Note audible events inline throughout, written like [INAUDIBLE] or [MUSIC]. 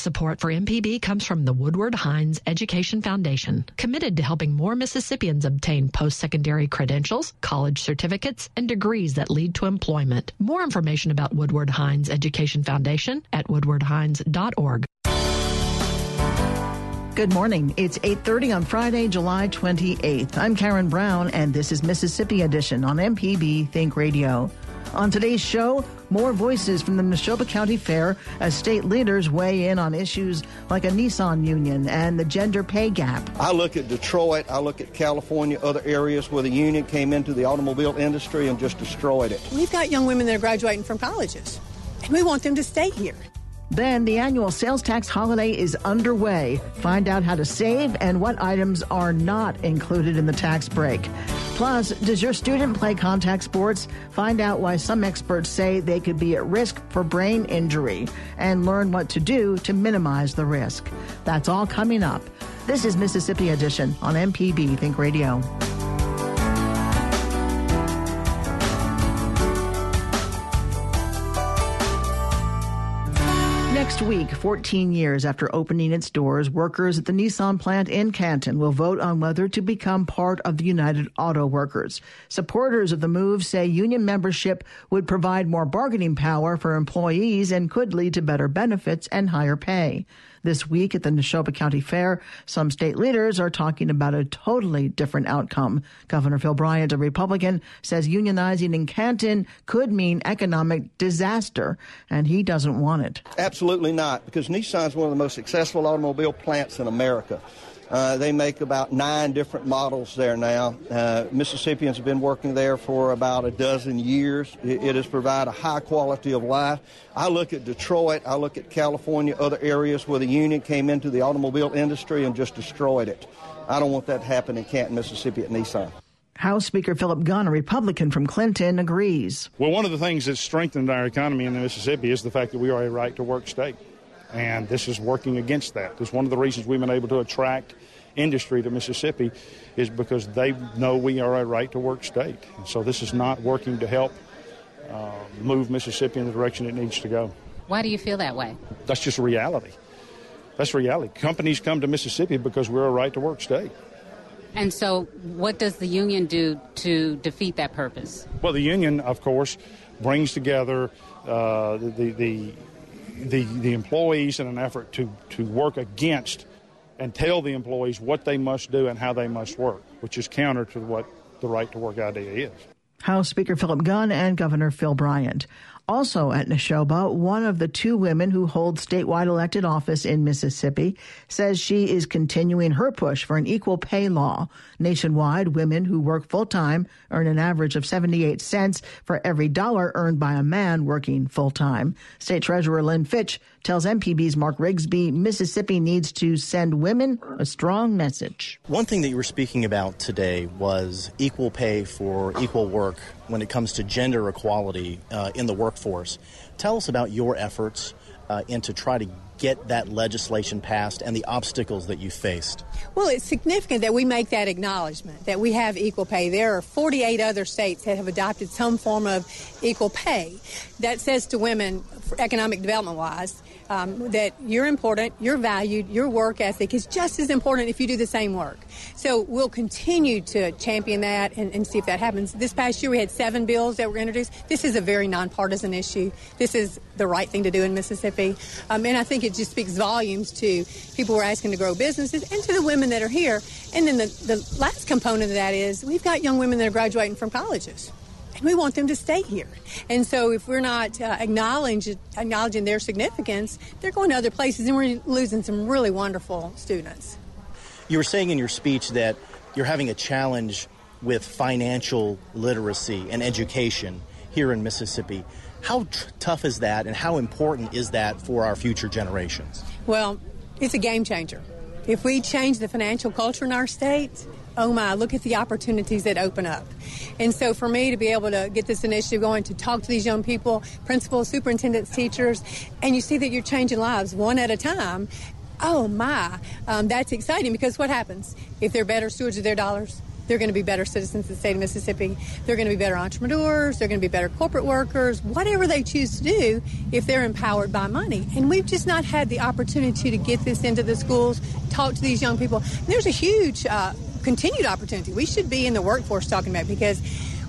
Support for MPB comes from the Woodward Hines Education Foundation, committed to helping more Mississippians obtain post-secondary credentials, college certificates, and degrees that lead to employment. More information about Woodward Hines Education Foundation at woodwardhines.org. Good morning. It's 8:30 on Friday, July 28th. I'm Karen Brown and this is Mississippi Edition on MPB Think Radio. On today's show, more voices from the Neshoba County Fair as state leaders weigh in on issues like a Nissan union and the gender pay gap. I look at Detroit, I look at California, other areas where the union came into the automobile industry and just destroyed it. We've got young women that are graduating from colleges, and we want them to stay here. Then the annual sales tax holiday is underway. Find out how to save and what items are not included in the tax break. Plus, does your student play contact sports? Find out why some experts say they could be at risk for brain injury and learn what to do to minimize the risk. That's all coming up. This is Mississippi Edition on MPB Think Radio. Next week, 14 years after opening its doors, workers at the Nissan plant in Canton will vote on whether to become part of the United Auto Workers. Supporters of the move say union membership would provide more bargaining power for employees and could lead to better benefits and higher pay. This week at the Neshoba County Fair, some state leaders are talking about a totally different outcome. Governor Phil Bryant, a Republican, says unionizing in Canton could mean economic disaster, and he doesn't want it. Absolutely not, because Nissan is one of the most successful automobile plants in America. Uh, they make about nine different models there now. Uh, Mississippians have been working there for about a dozen years. It, it has provided a high quality of life. I look at Detroit, I look at California, other areas where the union came into the automobile industry and just destroyed it. I don't want that to happen in Canton, Mississippi at Nissan. House Speaker Philip Gunn, a Republican from Clinton, agrees. Well, one of the things that's strengthened our economy in Mississippi is the fact that we are a right to work state. And this is working against that. It's one of the reasons we've been able to attract industry to Mississippi is because they know we are a right to work state. And so this is not working to help uh, move Mississippi in the direction it needs to go. Why do you feel that way? That's just reality. That's reality. Companies come to Mississippi because we're a right to work state. And so, what does the union do to defeat that purpose? Well, the union, of course, brings together uh, the, the, the, the employees in an effort to, to work against and tell the employees what they must do and how they must work, which is counter to what the right to work idea is. House Speaker Philip Gunn and Governor Phil Bryant. Also at Neshoba, one of the two women who hold statewide elected office in Mississippi says she is continuing her push for an equal pay law. Nationwide, women who work full time earn an average of 78 cents for every dollar earned by a man working full time. State Treasurer Lynn Fitch tells MPB's Mark Rigsby Mississippi needs to send women a strong message. One thing that you were speaking about today was equal pay for equal work when it comes to gender equality uh, in the workforce. Tell us about your efforts uh, and to try to get that legislation passed and the obstacles that you faced? Well, it's significant that we make that acknowledgement that we have equal pay. There are 48 other states that have adopted some form of equal pay that says to women, economic development wise, um, that you're important, you're valued, your work ethic is just as important if you do the same work. So we'll continue to champion that and, and see if that happens. This past year we had seven bills that were introduced. This is a very nonpartisan issue. This is the right thing to do in Mississippi. Um, and I think it just speaks volumes to people who are asking to grow businesses and to the women that are here. And then the, the last component of that is we've got young women that are graduating from colleges we want them to stay here. And so if we're not uh, acknowledging, acknowledging their significance, they're going to other places and we're losing some really wonderful students. You were saying in your speech that you're having a challenge with financial literacy and education here in Mississippi. How t- tough is that and how important is that for our future generations? Well, it's a game changer. If we change the financial culture in our state, oh my, look at the opportunities that open up. And so for me to be able to get this initiative going, to talk to these young people, principals, superintendents, teachers, and you see that you're changing lives one at a time, oh my, um, that's exciting because what happens? If they're better stewards of their dollars, they're going to be better citizens of the state of Mississippi. They're going to be better entrepreneurs. They're going to be better corporate workers, whatever they choose to do if they're empowered by money. And we've just not had the opportunity to get this into the schools, talk to these young people. And there's a huge uh, continued opportunity. We should be in the workforce talking about because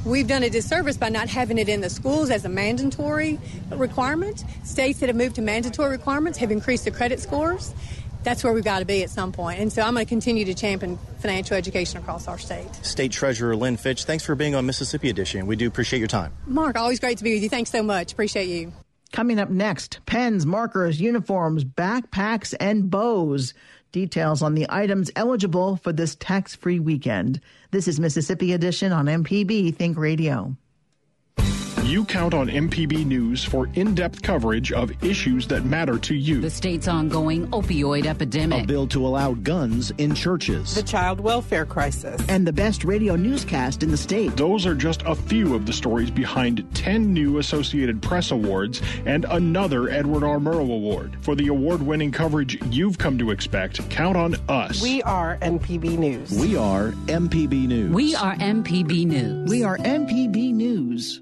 we've done a disservice by not having it in the schools as a mandatory requirement. States that have moved to mandatory requirements have increased the credit scores. That's where we've got to be at some point. And so I'm going to continue to champion financial education across our state. State Treasurer Lynn Fitch, thanks for being on Mississippi Edition. We do appreciate your time. Mark, always great to be with you. Thanks so much. Appreciate you. Coming up next, pens, markers, uniforms, backpacks, and bows. Details on the items eligible for this tax free weekend. This is Mississippi Edition on MPB Think Radio. You count on MPB News for in depth coverage of issues that matter to you. The state's ongoing opioid epidemic. A bill to allow guns in churches. The child welfare crisis. And the best radio newscast in the state. Those are just a few of the stories behind 10 new Associated Press Awards and another Edward R. Murrow Award. For the award winning coverage you've come to expect, count on us. We are MPB News. We are MPB News. We are MPB News. We are MPB News.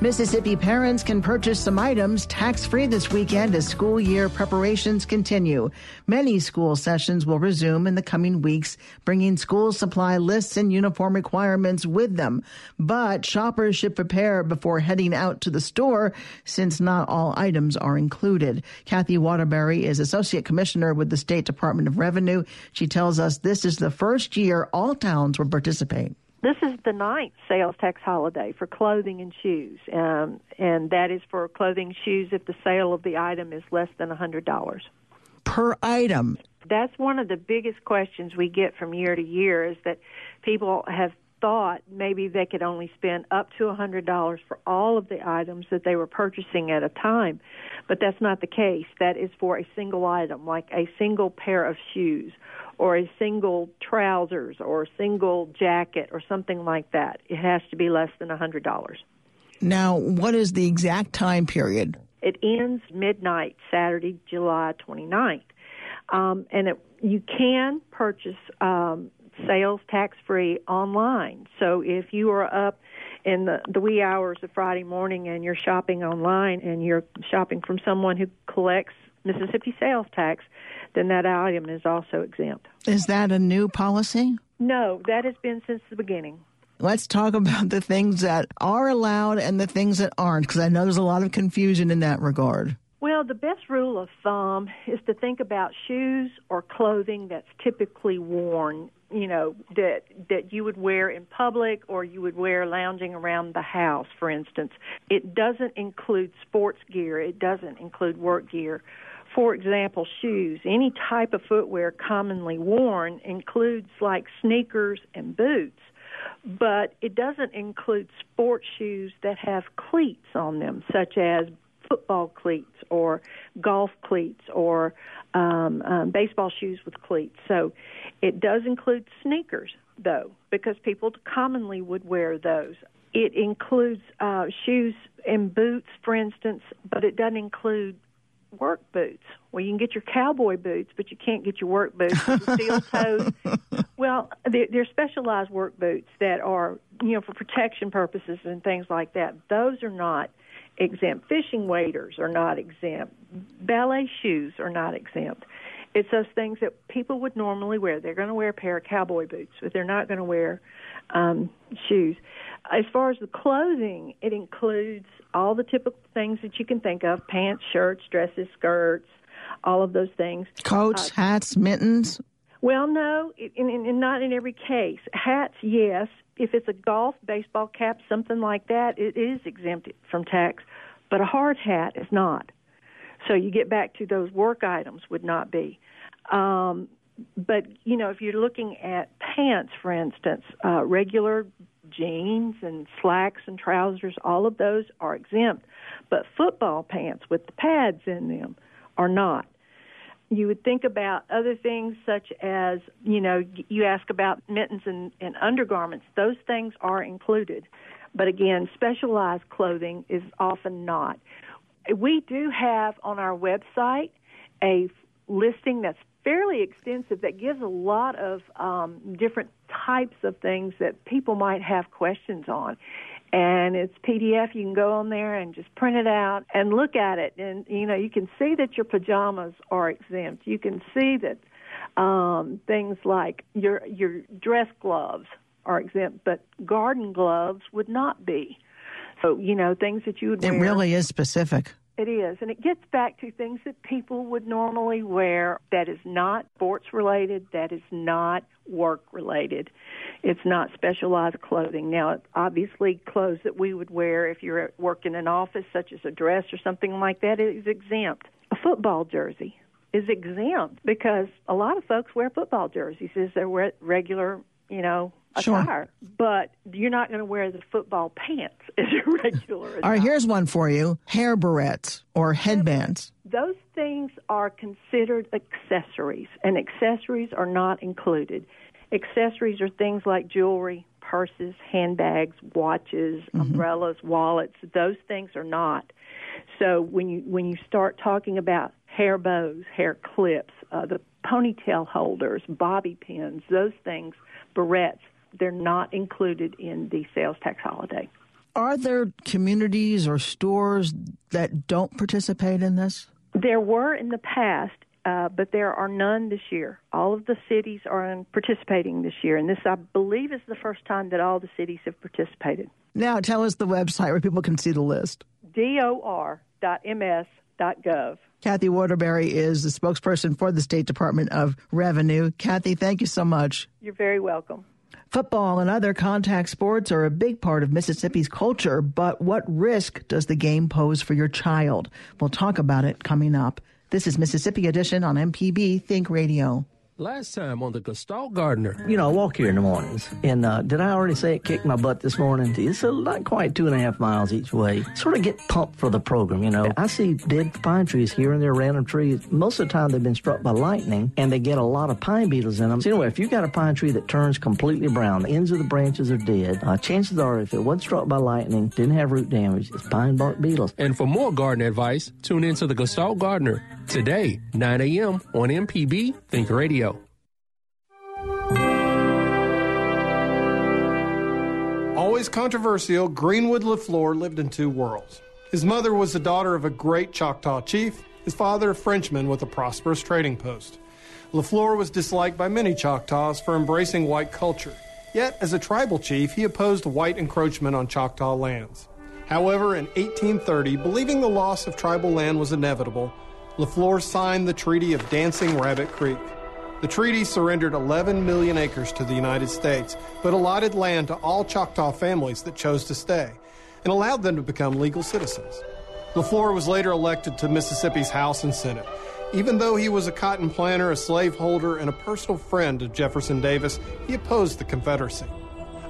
Mississippi parents can purchase some items tax free this weekend as school year preparations continue. Many school sessions will resume in the coming weeks, bringing school supply lists and uniform requirements with them. But shoppers should prepare before heading out to the store since not all items are included. Kathy Waterbury is Associate Commissioner with the State Department of Revenue. She tells us this is the first year all towns will participate. This is the ninth sales tax holiday for clothing and shoes, um, and that is for clothing shoes if the sale of the item is less than $100. Per item? That's one of the biggest questions we get from year to year is that people have thought maybe they could only spend up to $100 for all of the items that they were purchasing at a time. But that's not the case. That is for a single item, like a single pair of shoes or a single trousers or a single jacket or something like that. It has to be less than a $100. Now, what is the exact time period? It ends midnight, Saturday, July 29th. Um, and it, you can purchase um, sales tax free online. So if you are up in the, the wee hours of Friday morning and you're shopping online and you're shopping from someone who collects Mississippi sales tax, then that item is also exempt. Is that a new policy? No, that has been since the beginning. Let's talk about the things that are allowed and the things that aren't, because I know there's a lot of confusion in that regard. Well, the best rule of thumb is to think about shoes or clothing that's typically worn, you know, that that you would wear in public or you would wear lounging around the house, for instance. It doesn't include sports gear, it doesn't include work gear. For example, shoes. Any type of footwear commonly worn includes like sneakers and boots, but it doesn't include sports shoes that have cleats on them, such as football cleats or golf cleats or um, um, baseball shoes with cleats. So it does include sneakers, though, because people commonly would wear those. It includes uh, shoes and boots, for instance, but it doesn't include work boots. Well, you can get your cowboy boots, but you can't get your work boots. Steel toed. [LAUGHS] Well, they're, they're specialized work boots that are, you know, for protection purposes and things like that. Those are not exempt. Fishing waders are not exempt. Ballet shoes are not exempt. It's those things that people would normally wear. They're going to wear a pair of cowboy boots, but they're not going to wear um, shoes. As far as the clothing, it includes all the typical things that you can think of pants, shirts, dresses, skirts, all of those things. Coats, uh, hats, mittens? Well, no, in, in, in, not in every case. Hats, yes. If it's a golf, baseball cap, something like that, it is exempted from tax, but a hard hat is not. So you get back to those work items would not be. Um, but you know, if you're looking at pants, for instance, uh, regular jeans and slacks and trousers, all of those are exempt. But football pants with the pads in them are not. You would think about other things such as, you know, you ask about mittens and, and undergarments. Those things are included. But again, specialized clothing is often not. We do have on our website a listing that's fairly extensive that gives a lot of um, different types of things that people might have questions on. And it's PDF. You can go on there and just print it out and look at it. And, you know, you can see that your pajamas are exempt. You can see that um, things like your, your dress gloves are exempt, but garden gloves would not be. So, you know, things that you would it wear. It really is specific. It is, and it gets back to things that people would normally wear that is not sports related, that is not work related. It's not specialized clothing. Now, obviously, clothes that we would wear if you're at work in an office, such as a dress or something like that, is exempt. A football jersey is exempt because a lot of folks wear football jerseys as their regular, you know, sure. but you're not going to wear the football pants [LAUGHS] as a regular. All right, here's one for you: hair barrettes or headbands. Those things are considered accessories, and accessories are not included. Accessories are things like jewelry, purses, handbags, watches, mm-hmm. umbrellas, wallets. Those things are not. So when you when you start talking about hair bows, hair clips, uh, the ponytail holders, bobby pins, those things, barrettes, they're not included in the sales tax holiday. Are there communities or stores that don't participate in this? There were in the past, uh, but there are none this year. All of the cities are participating this year, and this, I believe, is the first time that all the cities have participated. Now, tell us the website where people can see the list. dor.ms.gov. Kathy Waterbury is the spokesperson for the State Department of Revenue. Kathy, thank you so much. You're very welcome. Football and other contact sports are a big part of Mississippi's culture, but what risk does the game pose for your child? We'll talk about it coming up. This is Mississippi Edition on MPB Think Radio. Last time on the Gestalt Gardener. You know, I walk here in the mornings, and uh, did I already say it kicked my butt this morning? It's a, not quite two and a half miles each way. Sort of get pumped for the program, you know. I see dead pine trees here and there, random trees. Most of the time, they've been struck by lightning, and they get a lot of pine beetles in them. So anyway, if you've got a pine tree that turns completely brown, the ends of the branches are dead. Uh, chances are, if it wasn't struck by lightning, didn't have root damage, it's pine bark beetles. And for more garden advice, tune into the Gestalt Gardener today, 9 a.m. on MPB Think Radio. Always controversial, Greenwood LeFlore lived in two worlds. His mother was the daughter of a great Choctaw chief, his father a Frenchman with a prosperous trading post. LeFlore was disliked by many Choctaws for embracing white culture. Yet, as a tribal chief, he opposed white encroachment on Choctaw lands. However, in 1830, believing the loss of tribal land was inevitable, LeFlore signed the Treaty of Dancing Rabbit Creek. The treaty surrendered 11 million acres to the United States, but allotted land to all Choctaw families that chose to stay and allowed them to become legal citizens. LeFlore was later elected to Mississippi's House and Senate. Even though he was a cotton planter, a slaveholder, and a personal friend of Jefferson Davis, he opposed the Confederacy.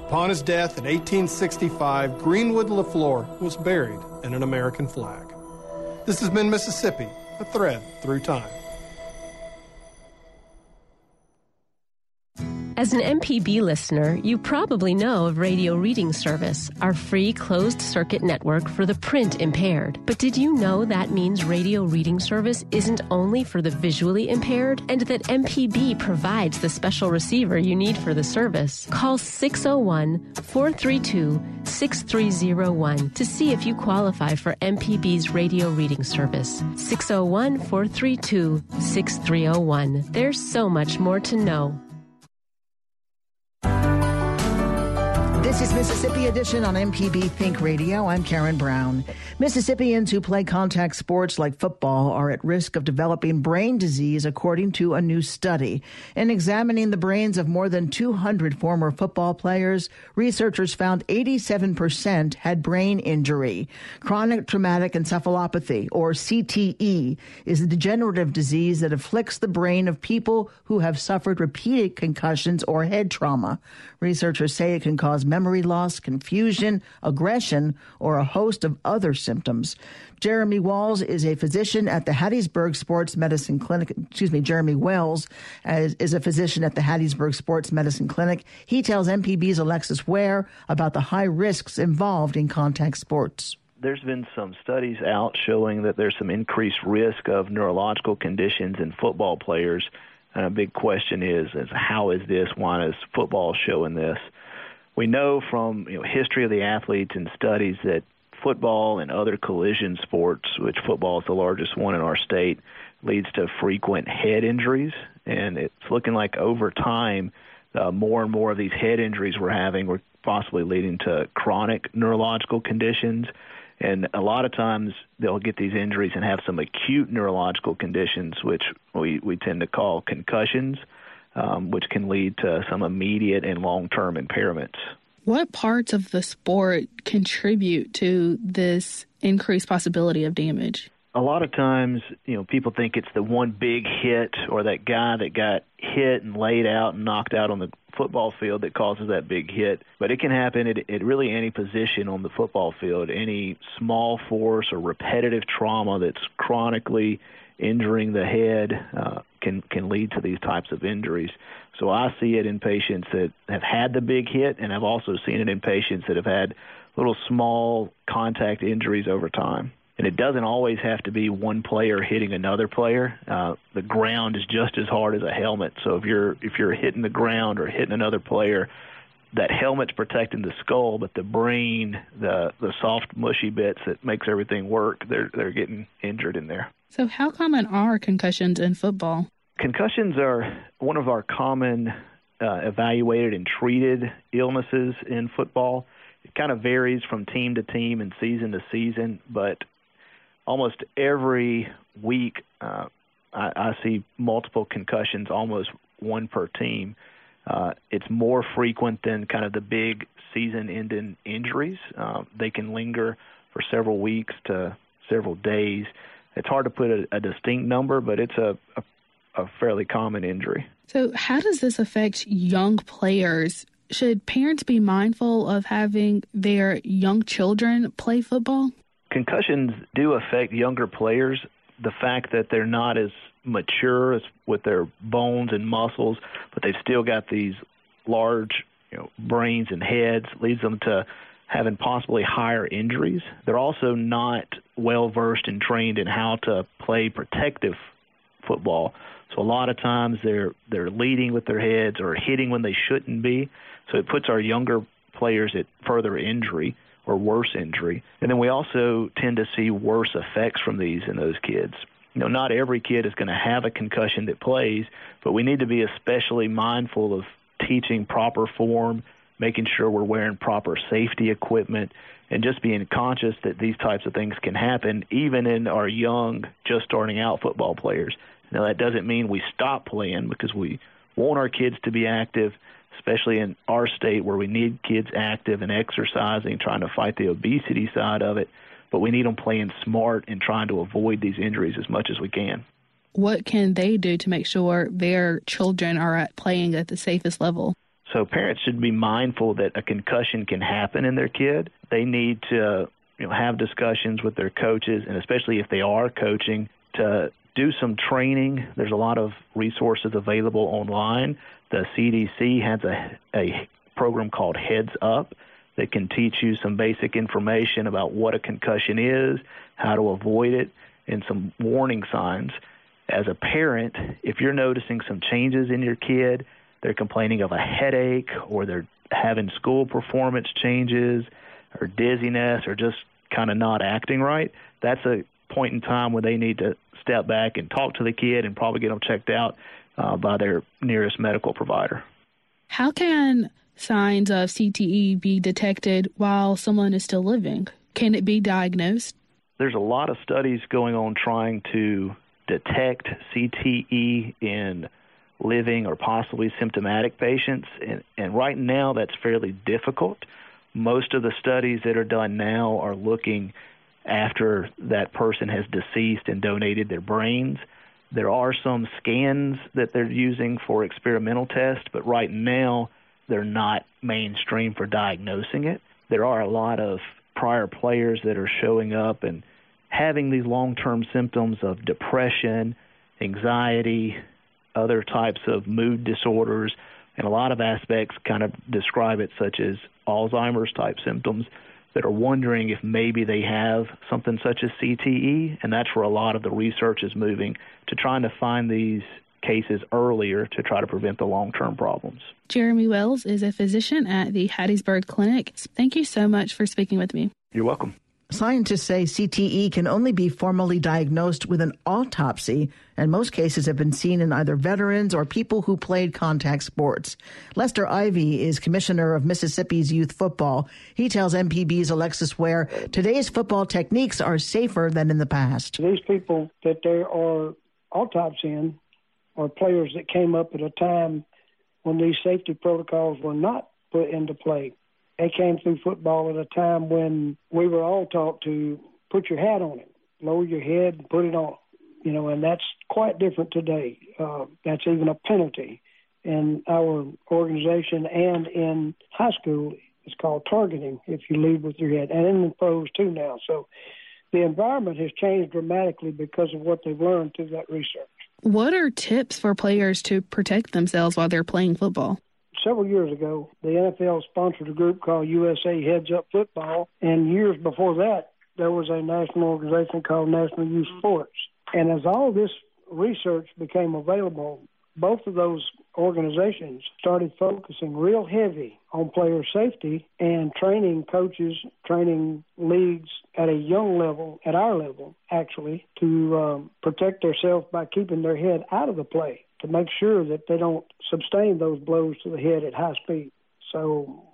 Upon his death in 1865, Greenwood LeFlore was buried in an American flag. This has been Mississippi, a thread through time. As an MPB listener, you probably know of Radio Reading Service, our free closed circuit network for the print impaired. But did you know that means Radio Reading Service isn't only for the visually impaired and that MPB provides the special receiver you need for the service? Call 601 432 6301 to see if you qualify for MPB's Radio Reading Service. 601 432 6301. There's so much more to know. This is Mississippi Edition on MPB Think Radio. I'm Karen Brown. Mississippians who play contact sports like football are at risk of developing brain disease, according to a new study. In examining the brains of more than 200 former football players, researchers found 87% had brain injury. Chronic traumatic encephalopathy, or CTE, is a degenerative disease that afflicts the brain of people who have suffered repeated concussions or head trauma. Researchers say it can cause memory loss, confusion, aggression, or a host of other symptoms. Jeremy Walls is a physician at the Hattiesburg Sports Medicine Clinic. Excuse me, Jeremy Wells is a physician at the Hattiesburg Sports Medicine Clinic. He tells MPB's Alexis Ware about the high risks involved in contact sports there's been some studies out showing that there's some increased risk of neurological conditions in football players. And a big question is, is how is this? Why is football showing this? We know from you know, history of the athletes and studies that football and other collision sports, which football is the largest one in our state, leads to frequent head injuries. And it's looking like over time, uh, more and more of these head injuries we're having were possibly leading to chronic neurological conditions. And a lot of times they'll get these injuries and have some acute neurological conditions, which we, we tend to call concussions, um, which can lead to some immediate and long term impairments. What parts of the sport contribute to this increased possibility of damage? A lot of times, you know, people think it's the one big hit or that guy that got hit and laid out and knocked out on the football field that causes that big hit. But it can happen at, at really any position on the football field, any small force or repetitive trauma that's chronically injuring the head uh, can can lead to these types of injuries. So I see it in patients that have had the big hit, and I've also seen it in patients that have had little small contact injuries over time. And it doesn't always have to be one player hitting another player. Uh, the ground is just as hard as a helmet. So if you're if you're hitting the ground or hitting another player, that helmet's protecting the skull, but the brain, the the soft mushy bits that makes everything work, they're they're getting injured in there. So how common are concussions in football? Concussions are one of our common uh, evaluated and treated illnesses in football. It kind of varies from team to team and season to season, but almost every week uh, I, I see multiple concussions, almost one per team. Uh, it's more frequent than kind of the big season-ending injuries. Uh, they can linger for several weeks to several days. It's hard to put a, a distinct number, but it's a, a, a fairly common injury. So, how does this affect young players? Should parents be mindful of having their young children play football? Concussions do affect younger players. The fact that they're not as mature as with their bones and muscles, but they've still got these large you know, brains and heads leads them to having possibly higher injuries. They're also not well versed and trained in how to play protective football. So a lot of times they're they're leading with their heads or hitting when they shouldn't be. So it puts our younger players at further injury or worse injury. And then we also tend to see worse effects from these in those kids. You know, not every kid is going to have a concussion that plays, but we need to be especially mindful of teaching proper form, making sure we're wearing proper safety equipment, and just being conscious that these types of things can happen even in our young, just starting out football players. Now, that doesn't mean we stop playing because we want our kids to be active, especially in our state where we need kids active and exercising, trying to fight the obesity side of it. But we need them playing smart and trying to avoid these injuries as much as we can. What can they do to make sure their children are playing at the safest level? So parents should be mindful that a concussion can happen in their kid. They need to you know have discussions with their coaches and especially if they are coaching to do some training. There's a lot of resources available online. The CDC has a, a program called Heads Up that can teach you some basic information about what a concussion is, how to avoid it, and some warning signs. As a parent, if you're noticing some changes in your kid, they're complaining of a headache or they're having school performance changes or dizziness or just kind of not acting right, that's a point in time where they need to step back and talk to the kid and probably get them checked out uh, by their nearest medical provider. How can signs of CTE be detected while someone is still living? Can it be diagnosed? There's a lot of studies going on trying to detect CTE in living or possibly symptomatic patients, and, and right now that's fairly difficult. Most of the studies that are done now are looking after that person has deceased and donated their brains. There are some scans that they're using for experimental tests, but right now they're not mainstream for diagnosing it. There are a lot of prior players that are showing up and having these long term symptoms of depression, anxiety, other types of mood disorders, and a lot of aspects kind of describe it, such as Alzheimer's type symptoms, that are wondering if maybe they have something such as CTE, and that's where a lot of the research is moving to trying to find these cases earlier to try to prevent the long term problems. Jeremy Wells is a physician at the Hattiesburg Clinic. Thank you so much for speaking with me. You're welcome. Scientists say CTE can only be formally diagnosed with an autopsy, and most cases have been seen in either veterans or people who played contact sports. Lester Ivy is commissioner of Mississippi's youth football. He tells MPB's Alexis Ware today's football techniques are safer than in the past. These people that there are autopsying are players that came up at a time when these safety protocols were not put into play they came through football at a time when we were all taught to put your hat on it, lower your head, and put it on. You know, and that's quite different today. Uh, that's even a penalty in our organization and in high school. It's called targeting if you lead with your head, and in the pros too now. So the environment has changed dramatically because of what they've learned through that research. What are tips for players to protect themselves while they're playing football? Several years ago, the NFL sponsored a group called USA Heads Up Football, and years before that, there was a national organization called National Youth Sports. And as all this research became available, both of those organizations started focusing real heavy on player safety and training coaches, training leagues at a young level, at our level, actually, to um, protect themselves by keeping their head out of the play to make sure that they don't sustain those blows to the head at high speed. So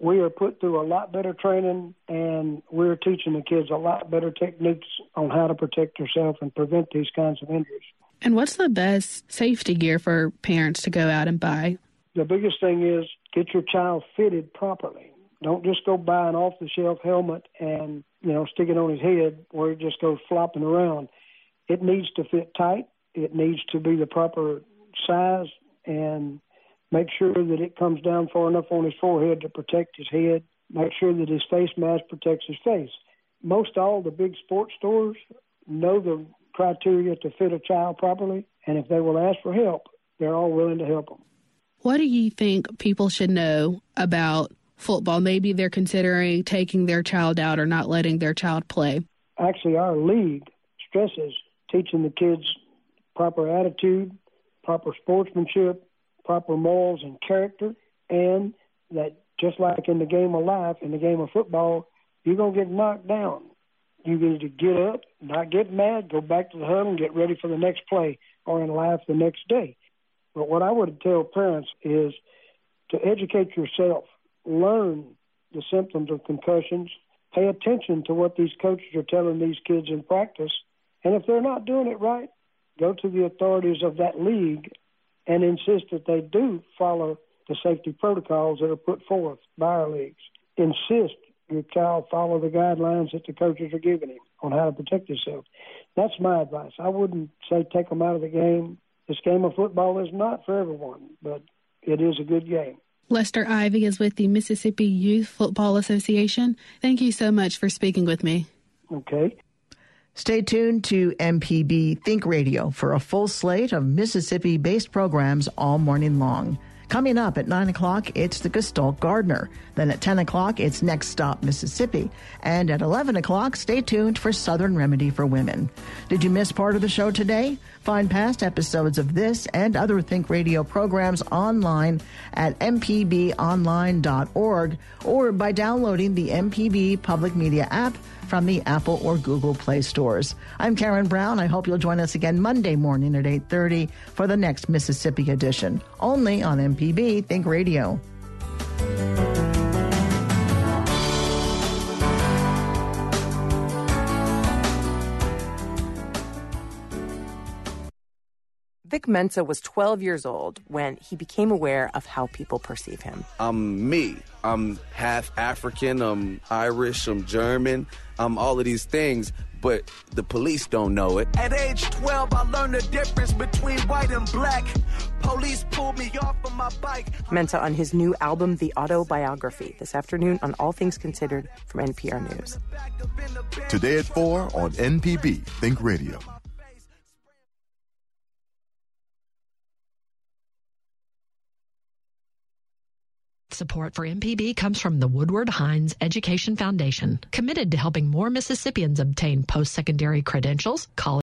we are put through a lot better training and we're teaching the kids a lot better techniques on how to protect yourself and prevent these kinds of injuries. And what's the best safety gear for parents to go out and buy? The biggest thing is get your child fitted properly. Don't just go buy an off the shelf helmet and, you know, stick it on his head where it just goes flopping around. It needs to fit tight. It needs to be the proper size and make sure that it comes down far enough on his forehead to protect his head. Make sure that his face mask protects his face. Most all the big sports stores know the criteria to fit a child properly, and if they will ask for help, they're all willing to help them. What do you think people should know about football? Maybe they're considering taking their child out or not letting their child play. Actually, our league stresses teaching the kids proper attitude, proper sportsmanship, proper morals and character, and that just like in the game of life, in the game of football, you're to get knocked down. You need to get up, not get mad, go back to the huddle and get ready for the next play or in life the next day. But what I would tell parents is to educate yourself, learn the symptoms of concussions, pay attention to what these coaches are telling these kids in practice, and if they're not doing it right, go to the authorities of that league and insist that they do follow the safety protocols that are put forth by our leagues. Insist your child follow the guidelines that the coaches are giving him on how to protect himself. That's my advice. I wouldn't say take them out of the game. This game of football is not for everyone, but it is a good game. Lester Ivy is with the Mississippi Youth Football Association. Thank you so much for speaking with me. Okay. Stay tuned to MPB Think Radio for a full slate of Mississippi based programs all morning long. Coming up at 9 o'clock, it's the Gestalt Gardener. Then at 10 o'clock, it's Next Stop Mississippi. And at 11 o'clock, stay tuned for Southern Remedy for Women. Did you miss part of the show today? Find past episodes of this and other Think Radio programs online at mpbonline.org or by downloading the MPB Public Media app from the Apple or Google Play stores. I'm Karen Brown. I hope you'll join us again Monday morning at 8:30 for the next Mississippi edition, only on MPB Think Radio. Vic Mensa was 12 years old when he became aware of how people perceive him. I'm me. I'm half African, I'm Irish, I'm German, I'm all of these things, but the police don't know it. At age 12, I learned the difference between white and black. Police pulled me off of my bike. Mensa on his new album, The Autobiography, this afternoon on All Things Considered from NPR News. Today at 4 on MPB Think Radio. Support for MPB comes from the Woodward Hines Education Foundation, committed to helping more Mississippians obtain post secondary credentials, college